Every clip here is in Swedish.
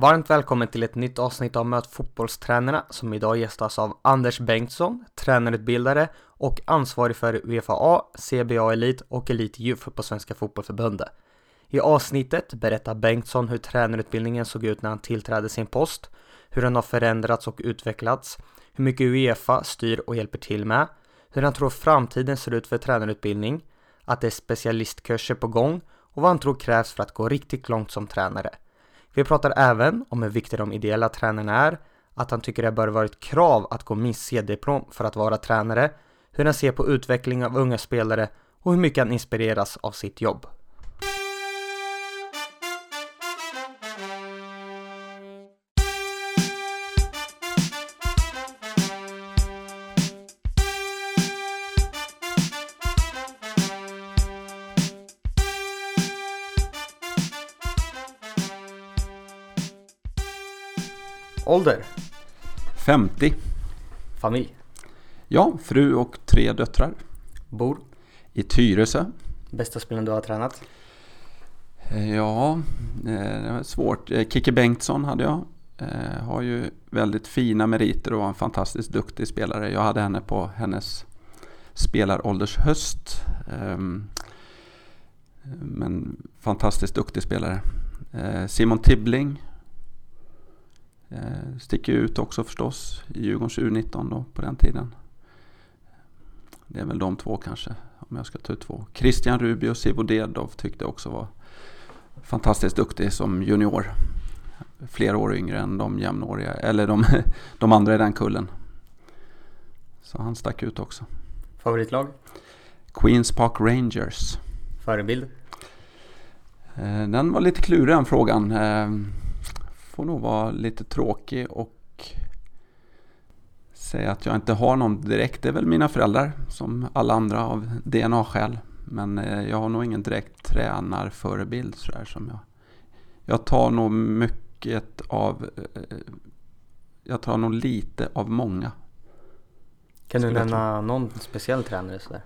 Varmt välkommen till ett nytt avsnitt av Möt fotbollstränarna som idag gästas av Anders Bengtsson, tränarutbildare och ansvarig för Uefa A, CBA Elit och Elit Youth på Svenska Fotbollförbundet. I avsnittet berättar Bengtsson hur tränarutbildningen såg ut när han tillträdde sin post, hur den har förändrats och utvecklats, hur mycket Uefa styr och hjälper till med, hur han tror framtiden ser ut för tränarutbildning, att det är specialistkurser på gång och vad han tror krävs för att gå riktigt långt som tränare. Vi pratar även om hur viktiga de ideella tränarna är, att han tycker det bör vara ett krav att gå minst C-diplom för att vara tränare, hur han ser på utveckling av unga spelare och hur mycket han inspireras av sitt jobb. Ålder? 50. Familj? Ja, fru och tre döttrar. Bor? I Tyresö. Bästa spelaren du har tränat? Eh, ja, eh, det var svårt. Eh, Kikki Bengtsson hade jag. Har ju väldigt fina meriter och var en fantastiskt duktig spelare. Jag hade henne på hennes spelaråldershöst. Ehm, men fantastiskt duktig spelare. Simon Tibbling Eh, sticker ut också förstås i Djurgårdens U19 då på den tiden. Det är väl de två kanske, om jag ska ta ut två. Christian Ruby och Sivo Dedov tyckte också var fantastiskt duktig som junior. Flera år yngre än de jämnåriga, eller de, de andra i den kullen. Så han stack ut också. Favoritlag? Queens Park Rangers. Förebild? Eh, den var lite klurig den frågan. Får nog vara lite tråkig och säga att jag inte har någon direkt. Det är väl mina föräldrar som alla andra av DNA-skäl. Men eh, jag har nog ingen direkt tränarförebild sådär som jag. Jag tar nog mycket av, eh, jag tar nog lite av många. Kan du nämna någon speciell tränare sådär?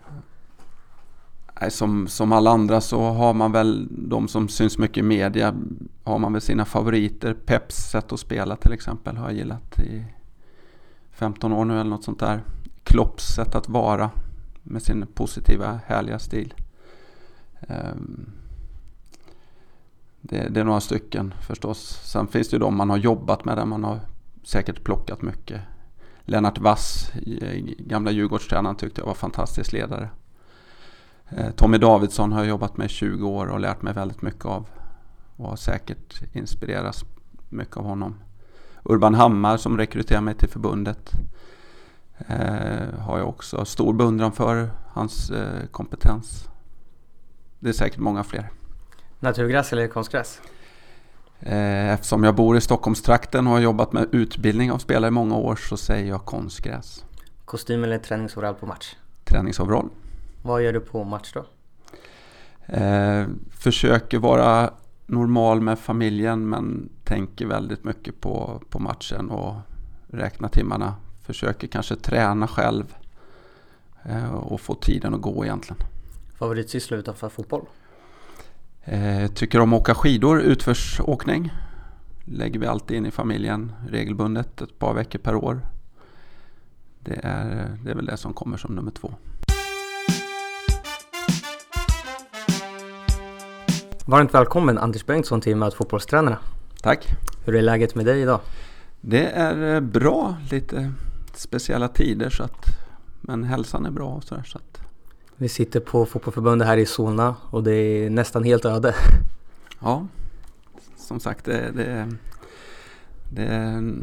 Som, som alla andra så har man väl de som syns mycket i media har man väl sina favoriter. Peps sätt att spela till exempel har jag gillat i 15 år nu eller något sånt där. Klopps sätt att vara med sin positiva härliga stil. Ehm, det, det, är några stycken förstås. Sen finns det ju de man har jobbat med där man har säkert plockat mycket. Lennart Wass, eh, gamla Djurgårdstränaren, tyckte jag var fantastisk ledare. Eh, Tommy Davidsson har jag jobbat med i 20 år och lärt mig väldigt mycket av. Och har säkert inspirerats mycket av honom. Urban Hammar som rekryterade mig till förbundet. Eh, har jag också stor beundran för hans eh, kompetens. Det är säkert många fler. Naturgräs eller konstgräs? Eh, eftersom jag bor i Stockholmstrakten och har jobbat med utbildning av spelare i många år så säger jag konstgräs. Kostym eller träningsoverall på match? Träningsoverall. Vad gör du på match då? Eh, försöker vara normal med familjen men tänker väldigt mycket på, på matchen och räknar timmarna. Försöker kanske träna själv eh, och få tiden att gå egentligen. Favoritsyssla utanför fotboll? Eh, tycker om att åka skidor, utförsåkning. Lägger vi alltid in i familjen regelbundet ett par veckor per år. Det är, det är väl det som kommer som nummer två. Varmt välkommen Anders Bengtsson till Möt fotbollstränarna. Tack. Hur är läget med dig idag? Det är eh, bra, lite speciella tider så att men hälsan är bra och sådär så att Vi sitter på fotbollförbundet här i Solna och det är nästan helt öde. Ja, som sagt det, det, det är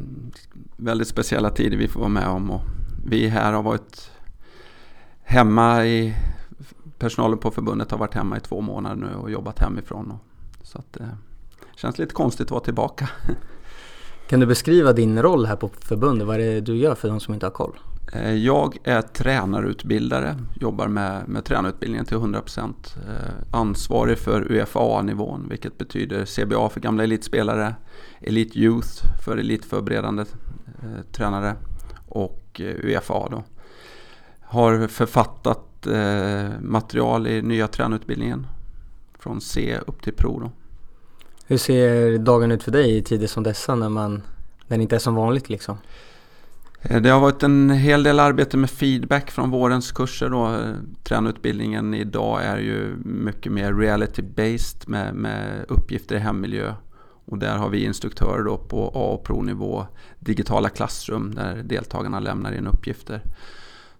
väldigt speciella tider vi får vara med om och vi här har varit hemma i personalen på förbundet har varit hemma i två månader nu och jobbat hemifrån. Och, så att det eh, känns lite konstigt att vara tillbaka. Kan du beskriva din roll här på förbundet? Vad är det du gör för de som inte har koll? Eh, jag är tränarutbildare, jobbar med, med tränarutbildningen till 100%. Eh, ansvarig för UFA-nivån, vilket betyder CBA för gamla elitspelare, Elite Youth för elitförberedande tränare och UFA då. Har författat eh, material i nya tränarutbildningen. Från C upp till Pro. Då. Hur ser dagen ut för dig i tider som dessa när, man, när det inte är som vanligt liksom? Eh, det har varit en hel del arbete med feedback från vårens kurser. Då. Eh, tränarutbildningen idag är ju mycket mer reality-based med, med uppgifter i hemmiljö. Och där har vi instruktörer då på A och Pro-nivå, digitala klassrum där deltagarna lämnar in uppgifter.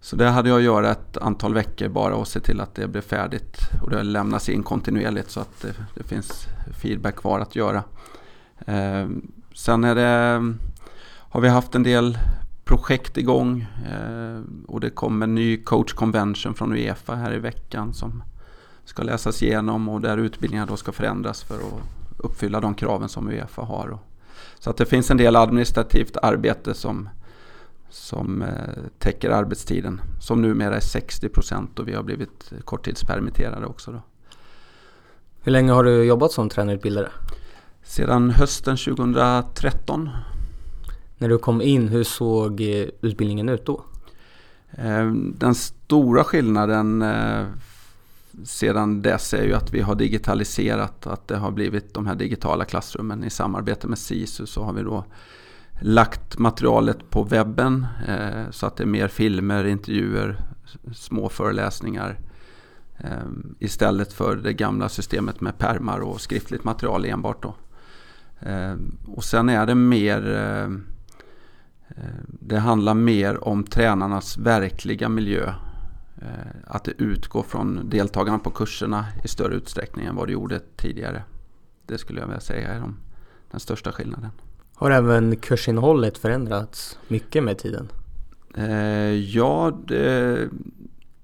Så det hade jag att göra ett antal veckor bara och se till att det blev färdigt. Och det lämnas in kontinuerligt så att det, det finns feedback kvar att göra. Eh, sen är det, har vi haft en del projekt igång eh, och det kommer en ny coach convention från Uefa här i veckan som ska läsas igenom och där utbildningar då ska förändras för att uppfylla de kraven som Uefa har. Så att det finns en del administrativt arbete som, som eh, täcker arbetstiden som numera är 60 procent och vi har blivit korttidspermitterade också. Då. Hur länge har du jobbat som tränarutbildare? Sedan hösten 2013 när du kom in, hur såg eh, utbildningen ut då? Eh, den stora skillnaden sedan dess är ju att vi har digitaliserat, att det har blivit de här digitala klassrummen. I samarbete med SISU så har vi då lagt materialet på webben eh, så att det är mer filmer, intervjuer, små föreläsningar eh, istället för det gamla systemet med permar och skriftligt material enbart. Då. Eh, och sen är det mer Eh, det handlar mer om tränarnas verkliga miljö. Eh, att det utgår från deltagarna på kurserna i större utsträckning än vad det gjorde tidigare. Det skulle jag vilja säga är de, den största skillnaden. Har även kursinnehållet förändrats mycket med tiden? Eh, ja, det,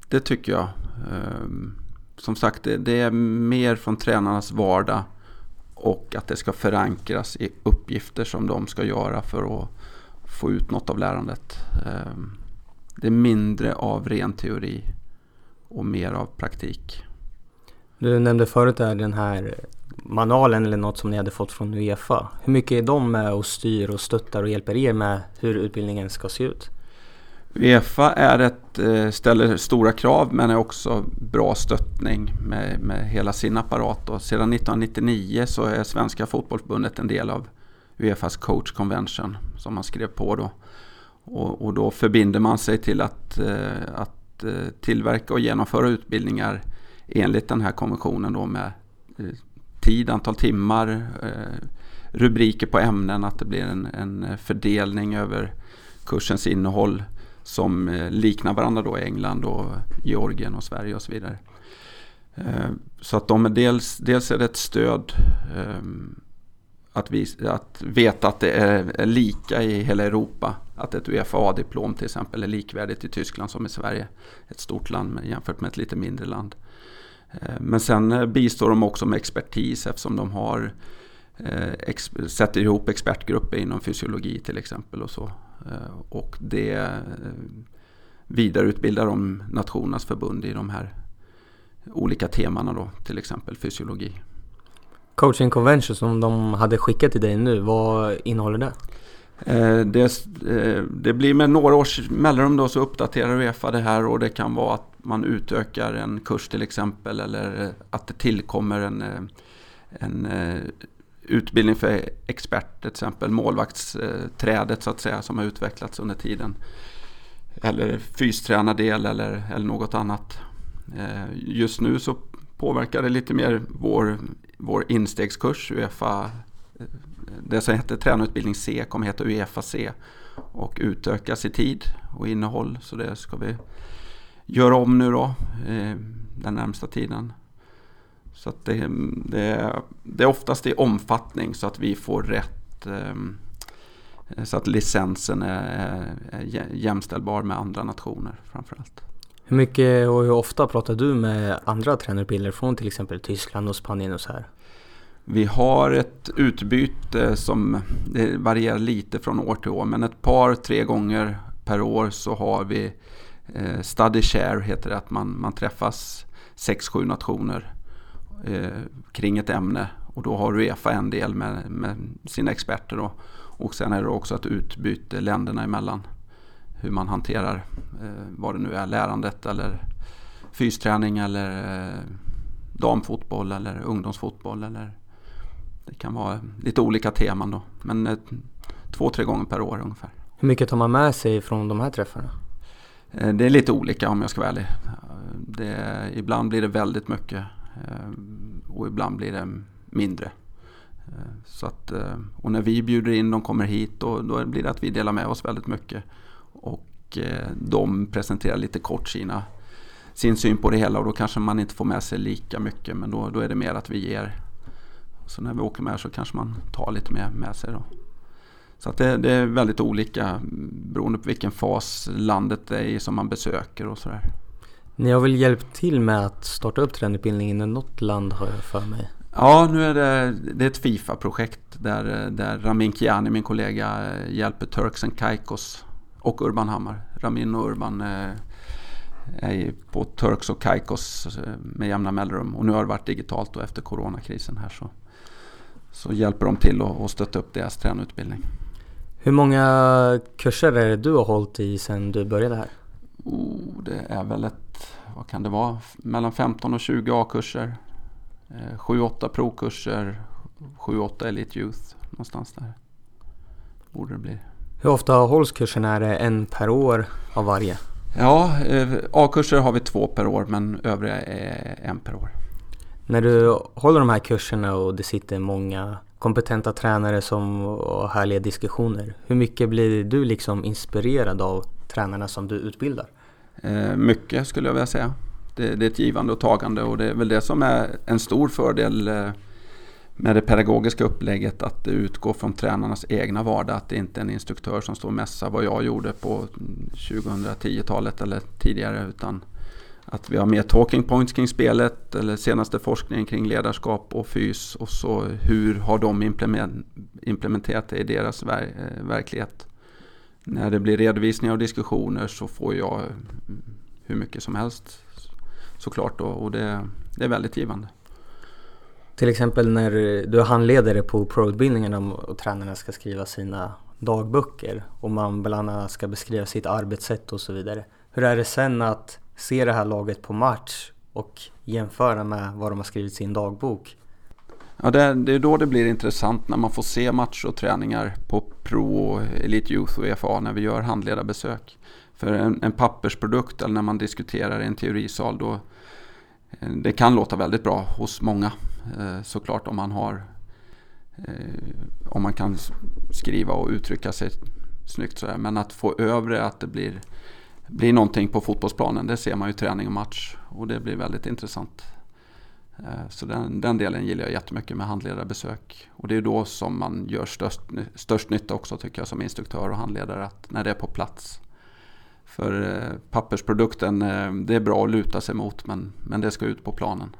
det, tycker jag. Ehm, som sagt, det, det är mer från tränarnas vardag och att det ska förankras i uppgifter som de ska göra för att få ut något av lärandet. Eh, det är mindre av ren teori och mer av praktik. Du nämnde förut där den här manualen eller något som ni hade fått från Uefa. Hur mycket är de med och styr och stöttar och hjälper er med hur utbildningen ska se ut? Uefa är ett, eh, ställer stora krav men är också bra stöttning med, med hela sin apparat. Och sedan 1999 så är Svenska fotbollsbundet en del av Uefas coach convention som man skrev på då. Och, och då förbinder man sig till att, eh, att eh, tillverka och genomföra utbildningar enligt den här konventionen då med eh, tid, antal timmar, eh, rubriker på ämnen, att det blir en, en fördelning över kursens innehåll som eh, liknar varandra då i England och Georgien och Sverige och så vidare. Så att de är dels, dels är det ett stöd ehm, att, vi, att veta att det är, lika i hela Europa. Att ett Uefa-diplom till exempel är likvärdigt i Tyskland som i Sverige. Ett stort land jämfört med ett lite mindre land. Eh, men sen eh, bistår de också med expertis eftersom de har eh, ex, sätter ihop expertgrupper inom fysiologi till exempel. Och, så. och det vidareutbildar de Nationernas förbund i de här olika temana då, till exempel fysiologi. Coaching Convention som de hade skickat till dig nu, vad innehåller det? Eh, det, eh, det, blir med några års mellanrum då så uppdaterar Uefa det här och det kan vara att man utökar en kurs till exempel eller eh, att det tillkommer en, en utbildning för expert, till exempel målvaktsträdet så att säga som har utvecklats under tiden. Eller fystränardel eller, eller något annat. Just nu så påverkar det lite mer vår vår instegskurs Uefa, det som hette tränarutbildning C kommer heta Uefa C och utökas i tid och innehåll. Så det ska vi göra om nu då eh, den närmsta tiden. Så att det, det, det är oftast i omfattning så att vi får rätt eh, så att licensen är, är jämställbar med andra nationer framförallt. Hur mycket och hur ofta pratar du med andra tränarutbildare från till exempel Tyskland och Spanien och så här? Vi har ett utbyte som det varierar lite från år till år men ett par, tre gånger per år så har vi eh, study share heter det att man, man träffas sex, sju nationer eh, kring ett ämne och då har Uefa en del med, med sina experter då. och sen är det också ett utbyte länderna emellan hur man hanterar eh, vad det nu är, lärandet eller fysträning eller eh, damfotboll eller ungdomsfotboll eller det kan vara lite olika teman då. Men eh, två, tre gånger per år ungefär. Hur mycket tar man med sig från de här träffarna? Eh, det är lite olika om jag ska vara ärlig. Det, ibland blir det väldigt mycket och ibland blir det mindre. Så att, och när vi bjuder in de kommer hit då, då blir det att vi delar med oss väldigt mycket. Och de presenterar lite kort sina sin syn på det hela och då kanske man inte får med sig lika mycket men då, då är det mer att vi ger. Så när vi åker med så kanske man tar lite mer med sig då. Så att det, det är väldigt olika beroende på vilken fas landet är i som man besöker och sådär. Ni har väl hjälpt till med att starta upp tränarutbildningen i något land har jag för mig? Ja, nu är det, det är ett Fifa-projekt där, där Ramin Kiani, min kollega, hjälper Turks and Caicos och Urban Hammar. Ramin och Urban är på Turks och Caicos eh, med jämna mellanrum. Och nu har det varit digitalt då efter coronakrisen här så, så hjälper de till att stötta upp deras tränarutbildning. Hur många kurser är det du har hållit i sedan du började här? Oh, det är väl ett, vad kan det vara, mellan 15 och 20 A-kurser. 7-8 eh, provkurser, 7-8 Elite Youth, någonstans där borde det bli. Hur ofta hålls kurserna? Är det en per år av varje? Ja, eh, A-kurser har vi två per år men övriga är en per år. När du håller de här kurserna och det sitter många kompetenta tränare som har härliga diskussioner. Hur mycket blir du liksom inspirerad av tränarna som du utbildar? Eh, mycket skulle jag vilja säga. Det, det, är ett givande och tagande och det är väl det som är en stor fördel eh, med det pedagogiska upplägget att det utgår från tränarnas egna vardag. Att det inte är en instruktör som står och mässar vad jag gjorde på 2010-talet eller tidigare. Utan att vi har mer talking points kring spelet eller senaste forskningen kring ledarskap och fys. Och så hur har de implementerat det i deras ver eh, verklighet. När det blir redovisningar och diskussioner så får jag mm, hur mycket som helst såklart. Då, och det, det är väldigt givande. Till exempel när du är handledare på pro-utbildningarna och tränarna ska skriva sina dagböcker och man bland annat ska beskriva sitt arbetssätt och så vidare. Hur är det sen att se det här laget på match och jämföra med vad de har skrivit i sin dagbok? Ja, det, är, det är då det blir intressant när man får se matcher och träningar på Pro, Elite Youth och EFA när vi gör handledarbesök. För en, en pappersprodukt eller när man diskuterar i en teorisal då eh, det kan låta väldigt bra hos många eh, såklart om man har eh, om man kan skriva och uttrycka sig snyggt sådär. Men att få över det, att det blir, blir någonting på fotbollsplanen, det ser man ju träning och match och det blir väldigt intressant. Eh, så den, den delen gillar jag jättemycket med handledarbesök. Och det är då som man gör störst, störst nytta också tycker jag som instruktör och handledare, att när det är på plats. För eh, pappersprodukten, eh, det är bra att luta sig mot men, men det ska ut på planen.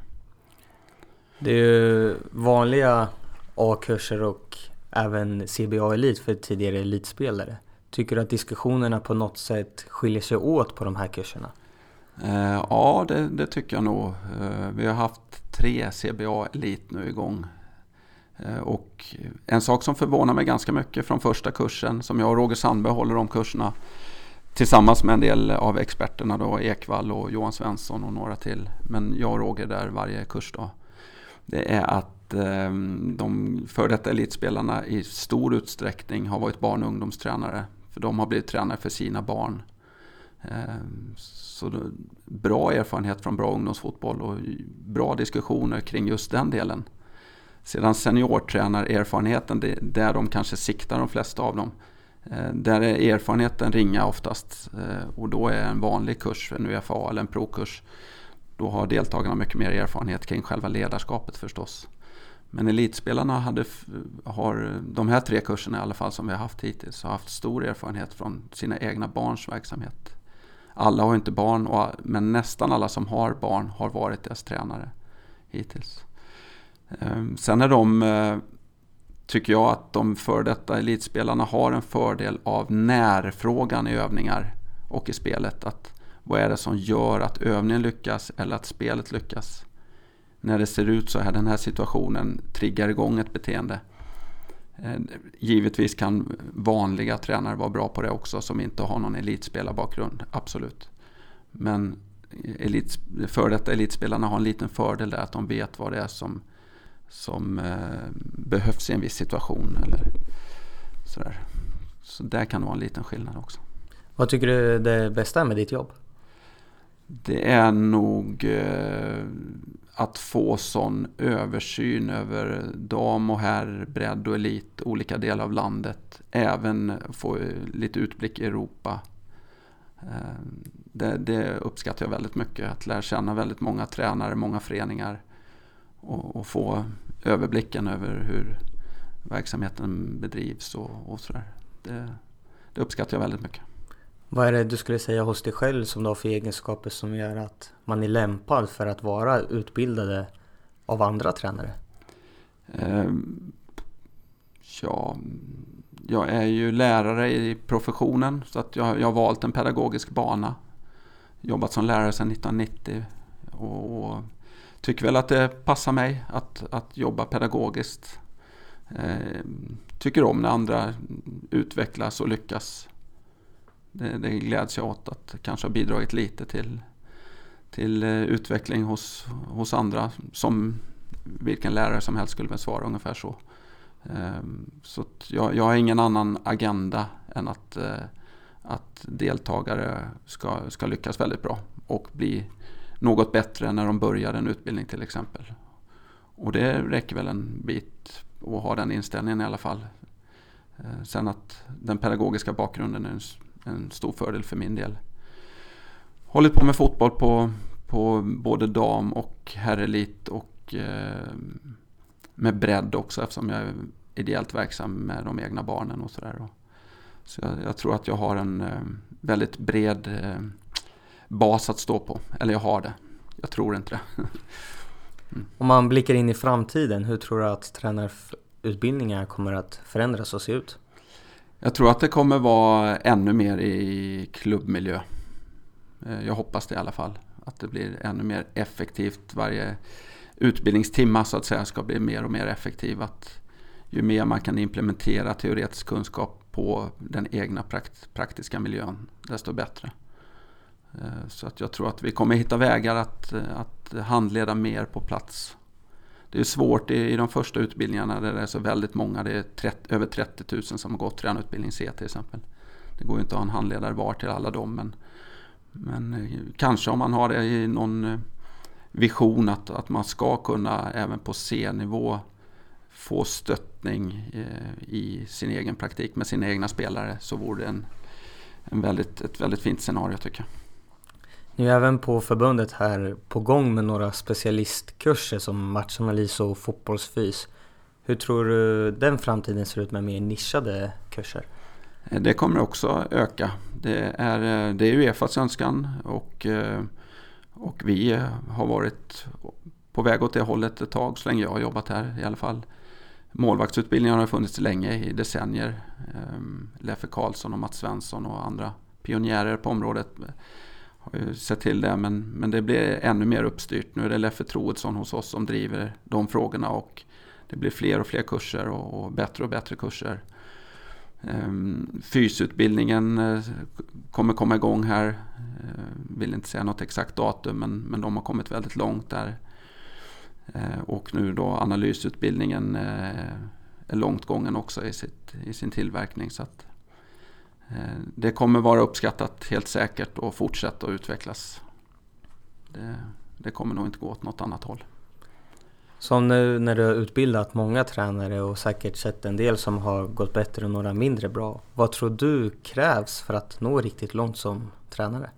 Det är ju vanliga A-kurser och även CBA Elit för tidigare elitspelare. Tycker du att diskussionerna på något sätt skiljer sig åt på de här kurserna? Eh, ja, det, det, tycker jag nog. Eh, vi har haft tre CBA Elit nu igång. Eh, och en sak som förvånar mig ganska mycket från första kursen, som jag och Roger Sandberg håller om kurserna, Tillsammans med en del av experterna då, Ekvall och Johan Svensson och några till. Men jag och Roger där varje kurs då. Det är att eh, de före detta elitspelarna i stor utsträckning har varit barn och ungdomstränare. För de har blivit tränare för sina barn. Ehm, så bra erfarenhet från bra ungdomsfotboll och bra diskussioner kring just den delen. Sedan seniortränarerfarenheten, det är där de kanske siktar de flesta av dem. Ehm, där är erfarenheten ringa oftast eh, och då är en vanlig kurs, en UFA eller en provkurs, då har deltagarna mycket mer erfarenhet kring själva ledarskapet förstås. Men elitspelarna hade, har, de här tre kurserna i alla fall som vi har haft hittills, har haft stor erfarenhet från sina egna barns verksamhet. Alla har inte barn, men nästan alla som har barn har varit deras tränare hittills. Ehm, sen är de eh, tycker jag att de för detta elitspelarna har en fördel av närfrågan i övningar och i spelet. Att vad är det som gör att övningen lyckas eller att spelet lyckas? När det ser ut så här, den här situationen triggar igång ett beteende. Eh, givetvis kan vanliga tränare vara bra på det också som inte har någon elitspelarbakgrund, absolut. Men elit, för detta elitspelarna har en liten fördel där att de vet vad det är som som eh, behövs i en viss situation. Eller sådär. Så där kan det vara en liten skillnad också. Vad tycker du det bästa är med ditt jobb? Det är nog eh, att få sån översyn över dam och herr, bredd och elit, olika delar av landet. Även få lite utblick i Europa. Eh, det, det, uppskattar jag väldigt mycket. Att lära känna väldigt många tränare, många föreningar. Och, och få överblicken över hur verksamheten bedrivs och, och sådär. Det, det uppskattar jag väldigt mycket. Vad är det du skulle säga hos dig själv som du har för egenskaper som gör att man är lämpad för att vara utbildade av andra tränare? Eh, ja, jag är ju lärare i professionen så att jag, jag har valt en pedagogisk bana. Jobbat som lärare sedan 1990 och, och tycker väl att det passar mig att, att jobba pedagogiskt. Eh, tycker om när andra utvecklas och lyckas det, det gläds jag åt att kanske ha bidragit lite till, till eh, utveckling hos, hos andra som vilken lärare som helst skulle väl svara ungefär så. Ehm, så jag, jag har ingen annan agenda än att, eh, att deltagare ska, ska lyckas väldigt bra och bli något bättre när de börjar en utbildning till exempel. Och det räcker väl en bit att ha den inställningen i alla fall. Eh, sen att den pedagogiska bakgrunden är en en stor fördel för min del. Hållit på med fotboll på, på både dam och herrelit och eh, med bredd också eftersom jag är ideellt verksam med de egna barnen och sådär. Så jag, jag, tror att jag har en eh, väldigt bred eh, bas att stå på. Eller jag har det. Jag tror inte det. mm. Om man blickar in i framtiden, hur tror du att tränarutbildningar kommer att förändras och se ut? Jag tror att det kommer vara ännu mer i klubbmiljö. Eh, jag hoppas det i alla fall. Att det blir ännu mer effektivt. Varje utbildningstimma så att säga ska bli mer och mer effektiv. Att ju mer man kan implementera teoretisk kunskap på den egna praktiska miljön, desto bättre. Eh, så att jag tror att vi kommer hitta vägar att, att handleda mer på plats det är svårt i, i de första utbildningarna där det är så väldigt många. Det är 30, över 30 000 som har gått tränarutbildning C till exempel. Det går ju inte att ha en handledare var till alla dem. Men, men eh, kanske om man har det i någon eh, vision att, att man ska kunna även på C-nivå få stöttning eh, i sin egen praktik med sina egna spelare så vore det en, en väldigt, ett väldigt fint scenario tycker jag. Ni är även på förbundet här på gång med några specialistkurser som matchanalys och fotbollsfys. Hur tror du den framtiden ser ut med mer nischade kurser? Eh, det kommer också öka. Det är, eh, det är Uefas önskan och, eh, och vi har varit på väg åt det hållet ett tag så länge jag har jobbat här i alla fall. Målvaktsutbildningen har funnits länge, i decennier. Ehm, Leffe Karlsson och Mats Svensson och andra pionjärer på området har ju sett till det men, men det blir ännu mer uppstyrt. Nu är det Leffe Troedsson hos oss som driver de frågorna och det blir fler och fler kurser och, och bättre och bättre kurser. Ehm, fysutbildningen eh, kommer komma igång här. Eh, vill inte säga något exakt datum men, men de har kommit väldigt långt där. Och nu då analysutbildningen är långt gången också i, sitt, i sin tillverkning. Så att det kommer vara uppskattat helt säkert och fortsätta att utvecklas. Det, det kommer nog inte gå åt något annat håll. Som nu när du har utbildat många tränare och säkert sett en del som har gått bättre och några mindre bra. Vad tror du krävs för att nå riktigt långt som tränare?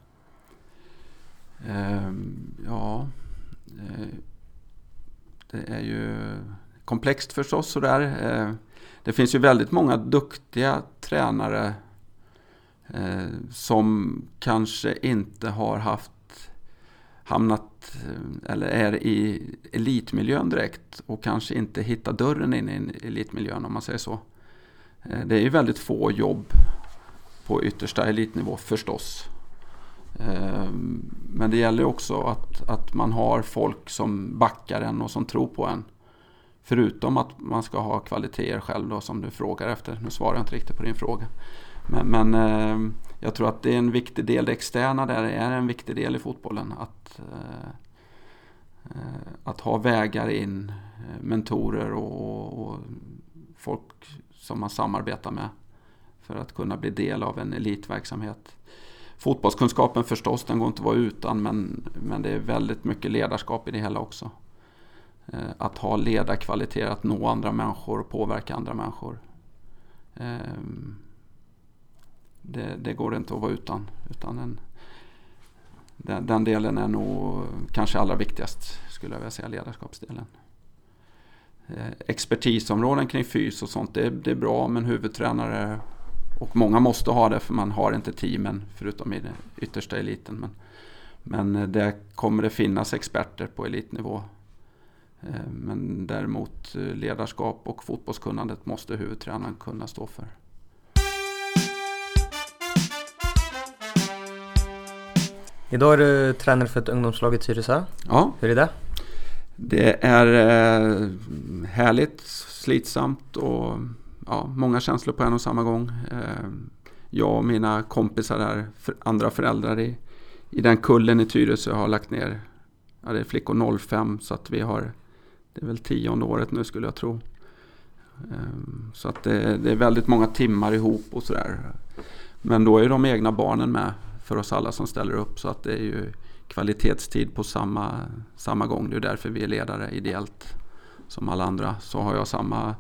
Eh, ja, eh, det är ju komplext förstås sådär. Eh, det finns ju väldigt många duktiga tränare eh, Eh, som kanske inte har haft hamnat eh, eller är i elitmiljön direkt och kanske inte hittar dörren in i elitmiljön om man säger så. Eh, det är ju väldigt få jobb på yttersta elitnivå förstås. Men det gäller också att, att man har folk som backar en och som tror på en. Förutom att man ska ha kvaliteter själv då som du frågar efter. Nu svarar jag inte riktigt på din fråga. Men, men eh, jag tror att det är en viktig del, det externa där är en viktig del i fotbollen. Att, eh, eh att ha vägar in, eh, mentorer och, och folk som man samarbetar med för att kunna bli del av en elitverksamhet. Fotbollskunskapen förstås, den går inte att vara utan men, men det är väldigt mycket ledarskap i det hela också. Eh, att ha ledarkvaliteter, att nå andra människor och påverka andra människor. Ehm, det, det går inte att vara utan. utan en, den, den, delen är nog kanske allra viktigast skulle jag vilja säga, ledarskapsdelen. Eh, expertisområden kring fys och sånt, det, det är bra men huvudtränare och många måste ha det för man har inte teamen förutom i den yttersta eliten. Men, men eh, där kommer det finnas experter på elitnivå. Eh, men däremot eh, ledarskap och fotbollskunnandet måste huvudtränaren kunna stå för. Idag är du tränare för ett ungdomslag i Tyresö. Ja. Hur är det? Det är eh, härligt, slitsamt och ja, många känslor på en och samma gång. Eh, jag och mina kompisar där, andra föräldrar i, i den kullen i Tyresö har lagt ner, ja det är flickor 05 så att vi har, det är väl tionde året nu skulle jag tro. Eh, så att det, det är väldigt många timmar ihop och sådär. Men då är de egna barnen med för oss alla som ställer upp. Så att det är ju kvalitetstid på samma, samma gång. Det är därför vi är ledare ideellt som alla andra. Så har jag samma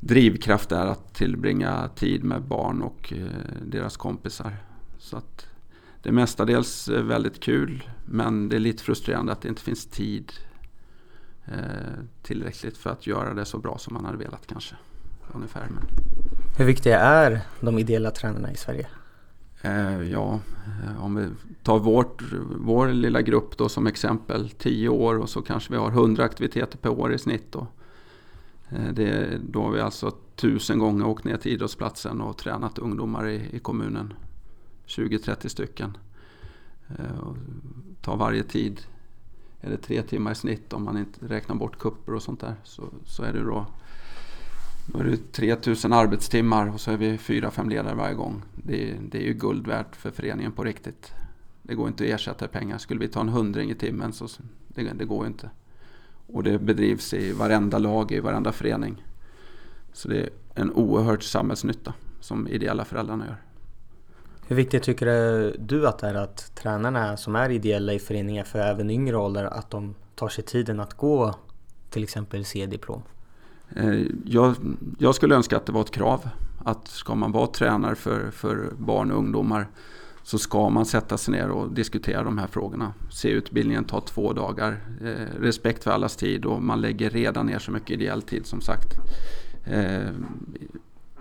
drivkraft där att tillbringa tid med barn och eh, deras kompisar. Så att det är mestadels eh, väldigt kul men det är lite frustrerande att det inte finns tid eh, tillräckligt för att göra det så bra som man hade velat kanske. Ungefär. Hur viktiga är de ideella tränarna i Sverige? Eh, ja, eh, om vi tar vårt, vår lilla grupp då som exempel, 10 år och så kanske vi har 100 aktiviteter per år i snitt. Då. Eh, det, då har vi alltså tusen gånger åkt ner till idrottsplatsen och tränat ungdomar i, i kommunen. 20-30 stycken. Eh, och tar varje tid, är det tre timmar i snitt om man inte räknar bort kupper och sånt där, så, så är det då då är det 3000 arbetstimmar och så är vi 4-5 ledare varje gång. Det, det, är ju guld värt för föreningen på riktigt. Det går inte att ersätta pengar. Skulle vi ta en hundring i timmen så det, det går inte. Och det bedrivs i varenda lag, i varenda förening. Så det är en oerhört samhällsnytta som ideella föräldrarna gör. Hur viktigt tycker du att det är att tränarna som är ideella i föreningar för även yngre ålder att de tar sig tiden att gå till exempel C-diplom? Eh, jag, jag, skulle önska att det var ett krav att ska man vara tränare för, för barn och ungdomar så ska man sätta sig ner och diskutera de här frågorna. Se utbildningen ta två dagar. Eh, respekt för allas tid och man lägger redan ner så mycket ideell tid som sagt. Eh,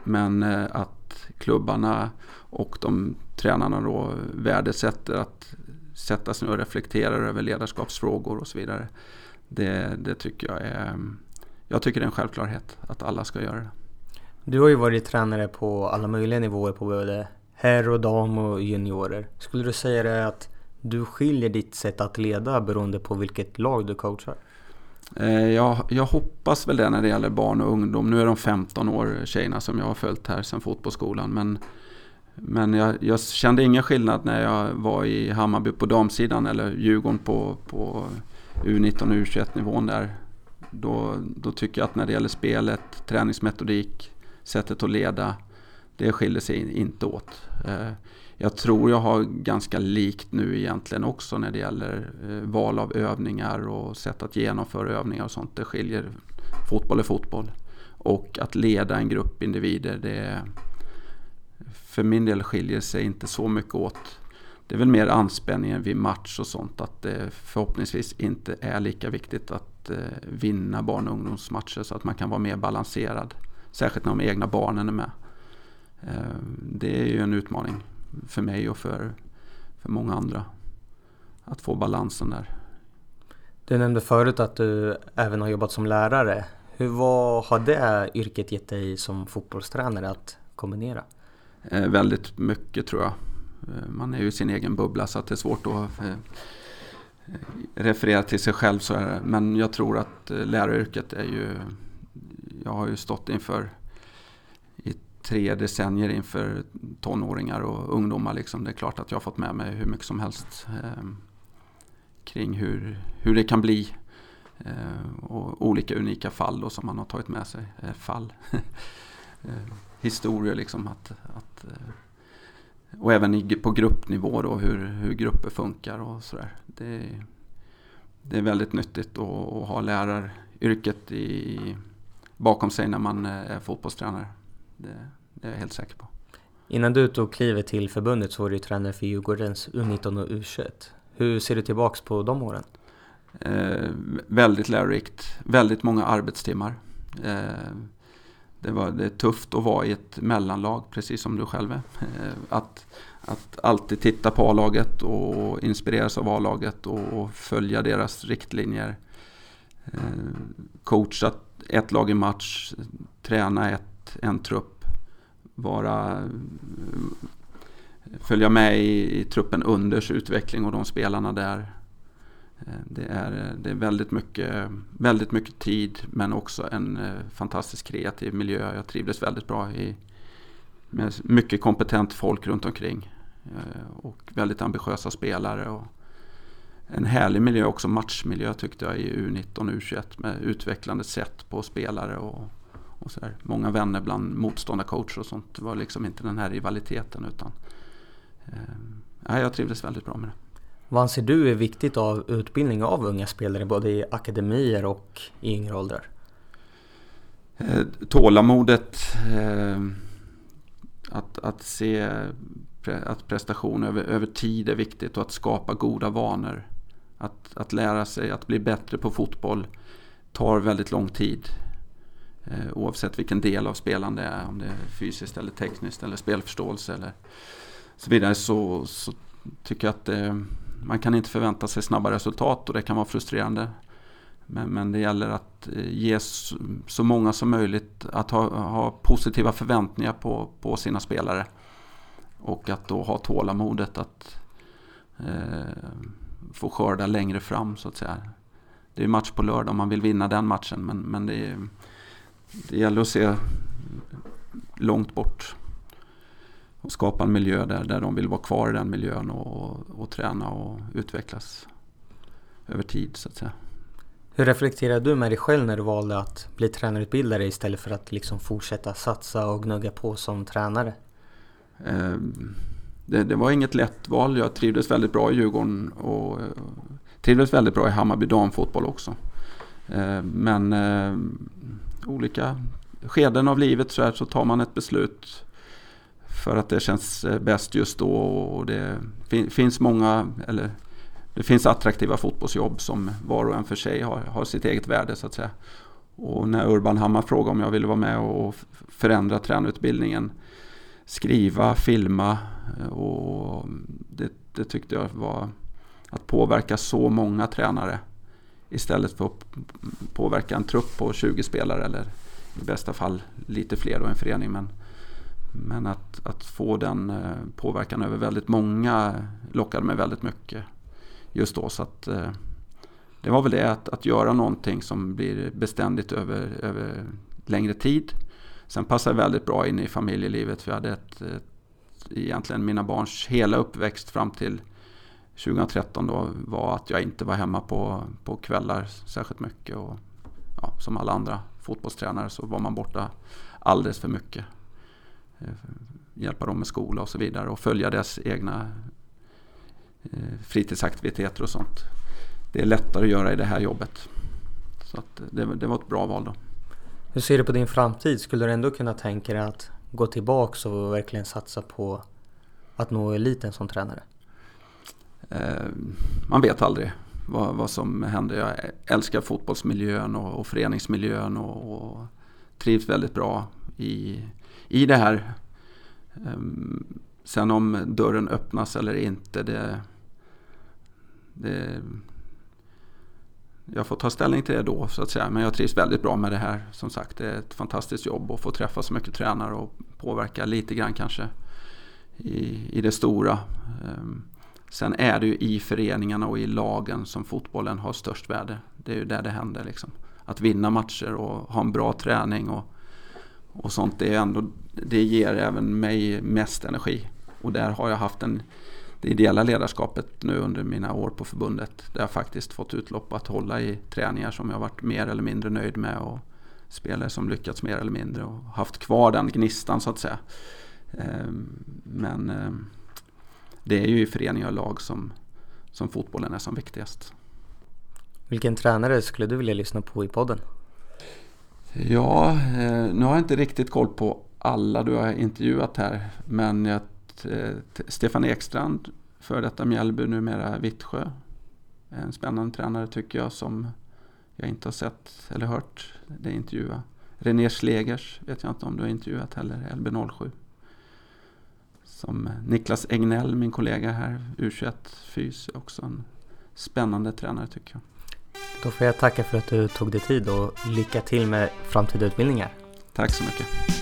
men eh, att klubbarna och de tränarna då värdesätter att sätta sig ner och reflektera över ledarskapsfrågor och så vidare. Det, det tycker jag är jag tycker det är en självklarhet att alla ska göra det. Du har ju varit tränare på alla möjliga nivåer på både herr och dam och juniorer. Skulle du säga det att du skiljer ditt sätt att leda beroende på vilket lag du coachar? Eh, jag, jag, hoppas väl det när det gäller barn och ungdom. Nu är de 15 år tjejerna som jag har följt här sedan fotbollsskolan. Men, men jag, jag kände ingen skillnad när jag var i Hammarby på damsidan eller Djurgården på, på U19 och U21 nivån där. Då, då tycker jag att när det gäller spelet, träningsmetodik, sättet att leda, det skiljer sig inte åt. Eh, jag tror jag har ganska likt nu egentligen också när det gäller eh, val av övningar och sätt att genomföra övningar och sånt. Det skiljer, fotboll är fotboll. Och att leda en grupp individer, det för min del skiljer sig inte så mycket åt. Det är väl mer anspänningen vid match och sånt att det förhoppningsvis inte är lika viktigt att att eh, vinna barn och ungdomsmatcher så att man kan vara mer balanserad. Särskilt när de egna barnen är med. Eh, det är ju en utmaning för mig och för, för många andra. Att få balansen där. Du nämnde förut att du även har jobbat som lärare. Hur vad har det yrket gett dig som fotbollstränare att kombinera? Eh, väldigt mycket tror jag. Eh, man är ju i sin egen bubbla så att det är svårt att refererar referera till sig själv så är det. Men jag tror att eh, läraryrket är ju, jag har ju stått inför i tre decennier inför tonåringar och ungdomar. Liksom. Det är klart att jag har fått med mig hur mycket som helst eh, kring hur, hur det kan bli eh, och olika unika fall då som man har tagit med sig. Eh, fall. eh, historier liksom. Att, att, eh, och även i, på gruppnivå då hur, hur grupper funkar och sådär. Det, det är väldigt nyttigt att, ha läraryrket i, bakom sig när man är fotbollstränare. Det, det är jag helt säker på. Innan du tog klivet till förbundet så var du tränare för Djurgårdens U19 och U21. Hur ser du tillbaks på de åren? Eh, väldigt lärorikt, väldigt många arbetstimmar. Eh, det, var, det är tufft att vara i ett mellanlag, precis som du själv är. Eh, att, att alltid titta på A-laget och inspireras av A-laget och följa deras riktlinjer. Eh, Coacha ett lag i match, träna ett, en trupp, vara, följa med i, i truppen unders utveckling och de spelarna där. Eh, det är, eh, det är väldigt, mycket, väldigt mycket tid men också en fantastisk fantastiskt kreativ miljö. Jag trivdes väldigt bra i, med mycket kompetent folk runt omkring. Och väldigt ambitiösa spelare. Och en härlig miljö också, matchmiljö tyckte jag i U19 och U21 med utvecklande sätt på spelare och, och så där. Många vänner bland motståndarcoacher och sånt. Det var liksom inte den här rivaliteten utan eh, jag trivdes väldigt bra med det. Vad anser du är viktigt av utbildning av unga spelare både i akademier och i yngre åldrar? Eh, tålamodet, eh, att, att se att prestation över, över tid är viktigt och att skapa goda vanor. Att, att lära sig att bli bättre på fotboll tar väldigt lång tid. Eh, oavsett vilken del av spelande det är, om det är fysiskt eller tekniskt eller spelförståelse eller så vidare så, så tycker jag att det, man kan inte förvänta sig snabba resultat och det kan vara frustrerande. Men, men det gäller att eh, ge så många som möjligt att ha, ha positiva förväntningar på, på sina spelare. Och att då ha tålamodet att eh, få skörda längre fram så att säga. Det är match på lördag om man vill vinna den matchen men, men det, är, det gäller att se långt bort och skapa en miljö där, där de vill vara kvar i den miljön och, och träna och utvecklas över tid så att säga. Hur reflekterade du med dig själv när du valde att bli tränarutbildare istället för att liksom fortsätta satsa och gnugga på som tränare? Eh, det, det, var inget lätt val. Jag trivdes väldigt bra i Djurgården och eh, trivdes väldigt bra i Hammarby damfotboll också. Eh, men eh, olika skeden av livet så, här, så tar man ett beslut för att det känns eh, bäst just då. Och det fin finns många, eller det finns attraktiva fotbollsjobb som var och en för sig har, har sitt eget värde så att säga. Och när Urban Hammar frågade om jag ville vara med och förändra tränarutbildningen, skriva, filma eh, och det, det tyckte jag var att påverka så många tränare istället för att påverka en trupp på 20 spelare eller i bästa fall lite fler då en förening. Men men att, att få den eh, påverkan över väldigt många lockade mig väldigt mycket just då. Så att, eh, det var väl det att, att göra någonting som blir beständigt över, över längre tid. Sen passade det väldigt bra in i familjelivet. För jag hade ett, ett, egentligen mina barns hela uppväxt fram till 2013 då var att jag inte var hemma på, på kvällar särskilt mycket. Och, ja, som alla andra fotbollstränare så var man borta alldeles för mycket. Eh, hjälpa dem med skola och så vidare och följa deras egna eh, fritidsaktiviteter och sånt. Det är lättare att göra i det här jobbet. Så det, det, var ett bra val då. Hur ser du på din framtid? Skulle du ändå kunna tänka dig att gå tillbaks och verkligen satsa på att nå eliten som tränare? Eh, man vet aldrig vad, vad, som händer. Jag älskar fotbollsmiljön och, och föreningsmiljön och, och trivs väldigt bra i i det här. Ehm, sen om dörren öppnas eller inte, det, det, jag får ta ställning till det då så att säga. Men jag trivs väldigt bra med det här. Som sagt, det är ett fantastiskt jobb att få träffa så mycket tränare och påverka lite grann kanske i, i det stora. Ehm, sen är det ju i föreningarna och i lagen som fotbollen har störst värde. Det är ju där det händer liksom. Att vinna matcher och ha en bra träning och och sånt, det, är ändå, det ger även mig mest energi. Och där har jag haft en det ideella ledarskapet nu under mina år på förbundet. Där jag faktiskt fått utlopp att hålla i träningar som jag varit mer eller mindre nöjd med och spelare som lyckats mer eller mindre och haft kvar den gnistan så att säga. Ehm, men ehm, det är ju i föreningar och lag som, som fotbollen är som viktigast. Vilken tränare skulle du vilja lyssna på i podden? Ja, eh, nu har jag inte riktigt koll på alla du har intervjuat här. Men jag, eh, Stefan Ekstrand, före detta Mjällby, numera Vittsjö. En spännande tränare tycker jag som jag inte har sett eller hört dig intervjua. René Slegers vet jag inte om du har intervjuat heller, LB07. Som Niklas Egnell, min kollega här, U21 Fys, också en spännande tränare tycker jag. Då får jag tacka för att du tog dig tid och lycka till med framtida utbildningar. Tack så mycket.